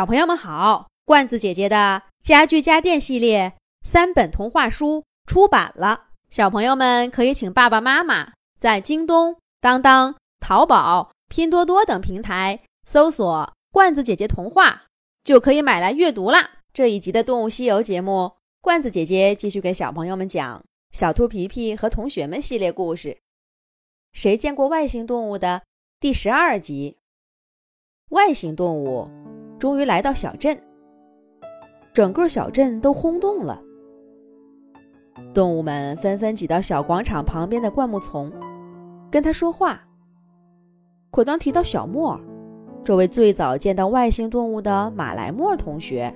小朋友们好，罐子姐姐的家具家电系列三本童话书出版了，小朋友们可以请爸爸妈妈在京东、当当、淘宝、拼多多等平台搜索“罐子姐姐童话”，就可以买来阅读啦。这一集的《动物西游》节目，罐子姐姐继续给小朋友们讲《小兔皮皮和同学们》系列故事。谁见过外星动物的第十二集？外星动物。终于来到小镇，整个小镇都轰动了。动物们纷纷挤到小广场旁边的灌木丛，跟他说话。可当提到小莫，这位最早见到外星动物的马来莫同学，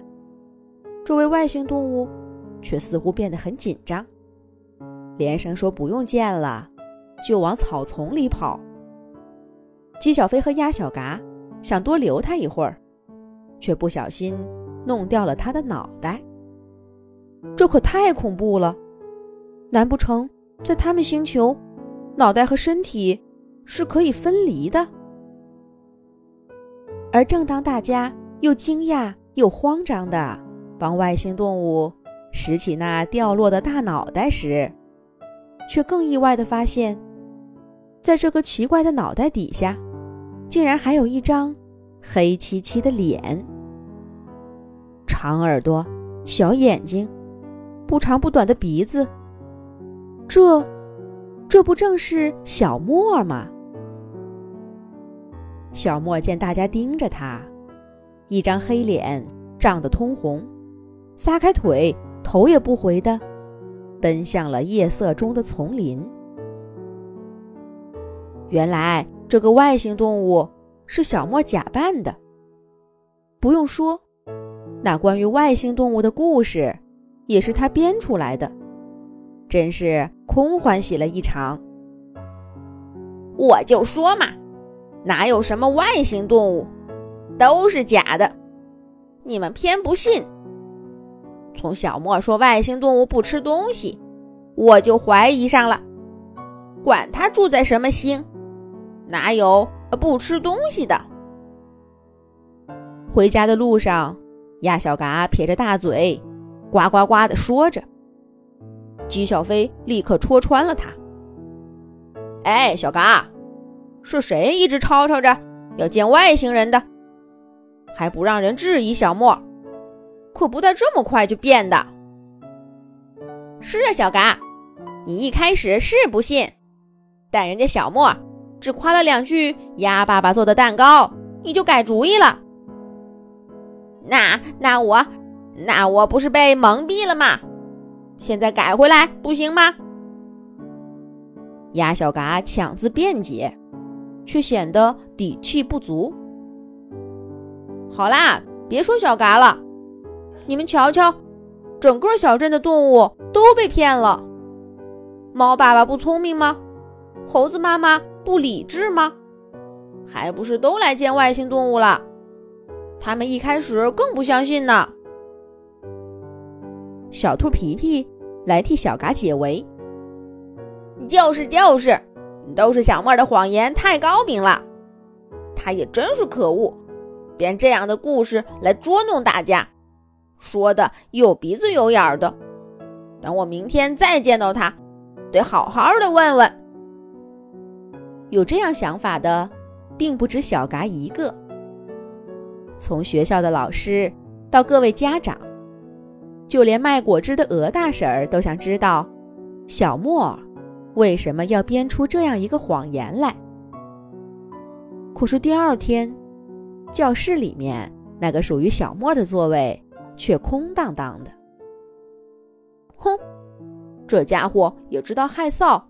这位外星动物却似乎变得很紧张，连声说不用见了，就往草丛里跑。鸡小飞和鸭小嘎想多留他一会儿。却不小心弄掉了他的脑袋，这可太恐怖了！难不成在他们星球，脑袋和身体是可以分离的？而正当大家又惊讶又慌张的帮外星动物拾起那掉落的大脑袋时，却更意外的发现，在这个奇怪的脑袋底下，竟然还有一张黑漆漆的脸。长耳朵，小眼睛，不长不短的鼻子，这，这不正是小莫吗？小莫见大家盯着他，一张黑脸涨得通红，撒开腿，头也不回的奔向了夜色中的丛林。原来这个外星动物是小莫假扮的，不用说。那关于外星动物的故事，也是他编出来的，真是空欢喜了一场。我就说嘛，哪有什么外星动物，都是假的，你们偏不信。从小莫说外星动物不吃东西，我就怀疑上了。管他住在什么星，哪有不吃东西的？回家的路上。鸭小嘎撇着大嘴，呱呱呱地说着。鸡小飞立刻戳穿了他：“哎，小嘎，是谁一直吵吵着要见外星人的？还不让人质疑小莫？可不带这么快就变的。”“是啊，小嘎，你一开始是不信，但人家小莫只夸了两句鸭爸爸做的蛋糕，你就改主意了。”那那我，那我不是被蒙蔽了吗？现在改回来不行吗？鸭小嘎抢自辩解，却显得底气不足。好啦，别说小嘎了，你们瞧瞧，整个小镇的动物都被骗了。猫爸爸不聪明吗？猴子妈妈不理智吗？还不是都来见外星动物了？他们一开始更不相信呢。小兔皮皮来替小嘎解围。就是就是，都是小莫的谎言太高明了。他也真是可恶，编这样的故事来捉弄大家，说的有鼻子有眼的。等我明天再见到他，得好好的问问。有这样想法的，并不止小嘎一个。从学校的老师到各位家长，就连卖果汁的鹅大婶儿都想知道，小莫为什么要编出这样一个谎言来。可是第二天，教室里面那个属于小莫的座位却空荡荡的。哼，这家伙也知道害臊，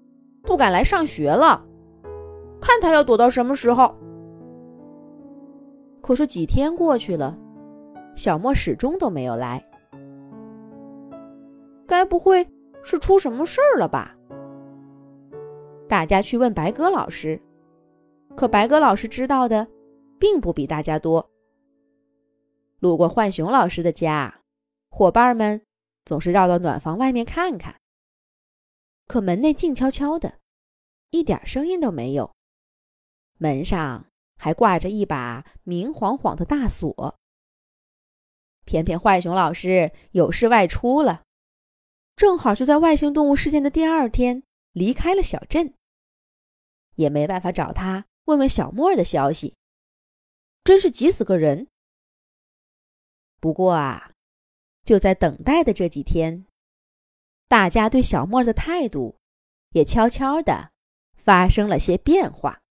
不敢来上学了。看他要躲到什么时候。可是几天过去了，小莫始终都没有来。该不会是出什么事儿了吧？大家去问白鸽老师，可白鸽老师知道的并不比大家多。路过浣熊老师的家，伙伴们总是绕到暖房外面看看。可门内静悄悄的，一点声音都没有。门上。还挂着一把明晃晃的大锁。偏偏浣熊老师有事外出了，正好就在外星动物事件的第二天离开了小镇，也没办法找他问问小莫的消息，真是急死个人。不过啊，就在等待的这几天，大家对小莫的态度也悄悄的发生了些变化。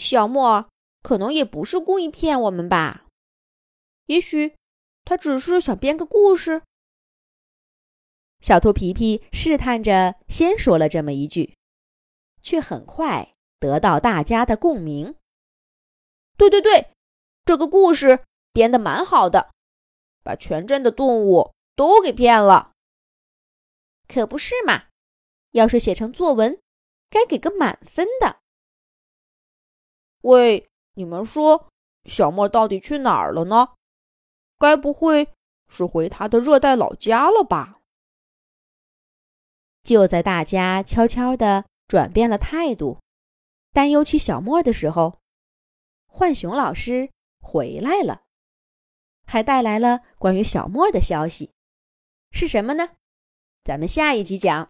小莫可能也不是故意骗我们吧。也许他只是想编个故事。小兔皮皮试探着先说了这么一句，却很快得到大家的共鸣。对对对，这个故事编的蛮好的，把全镇的动物都给骗了。可不是嘛？要是写成作文，该给个满分的。喂，你们说小莫到底去哪儿了呢？该不会是回他的热带老家了吧？就在大家悄悄的转变了态度，担忧起小莫的时候，浣熊老师回来了，还带来了关于小莫的消息。是什么呢？咱们下一集讲。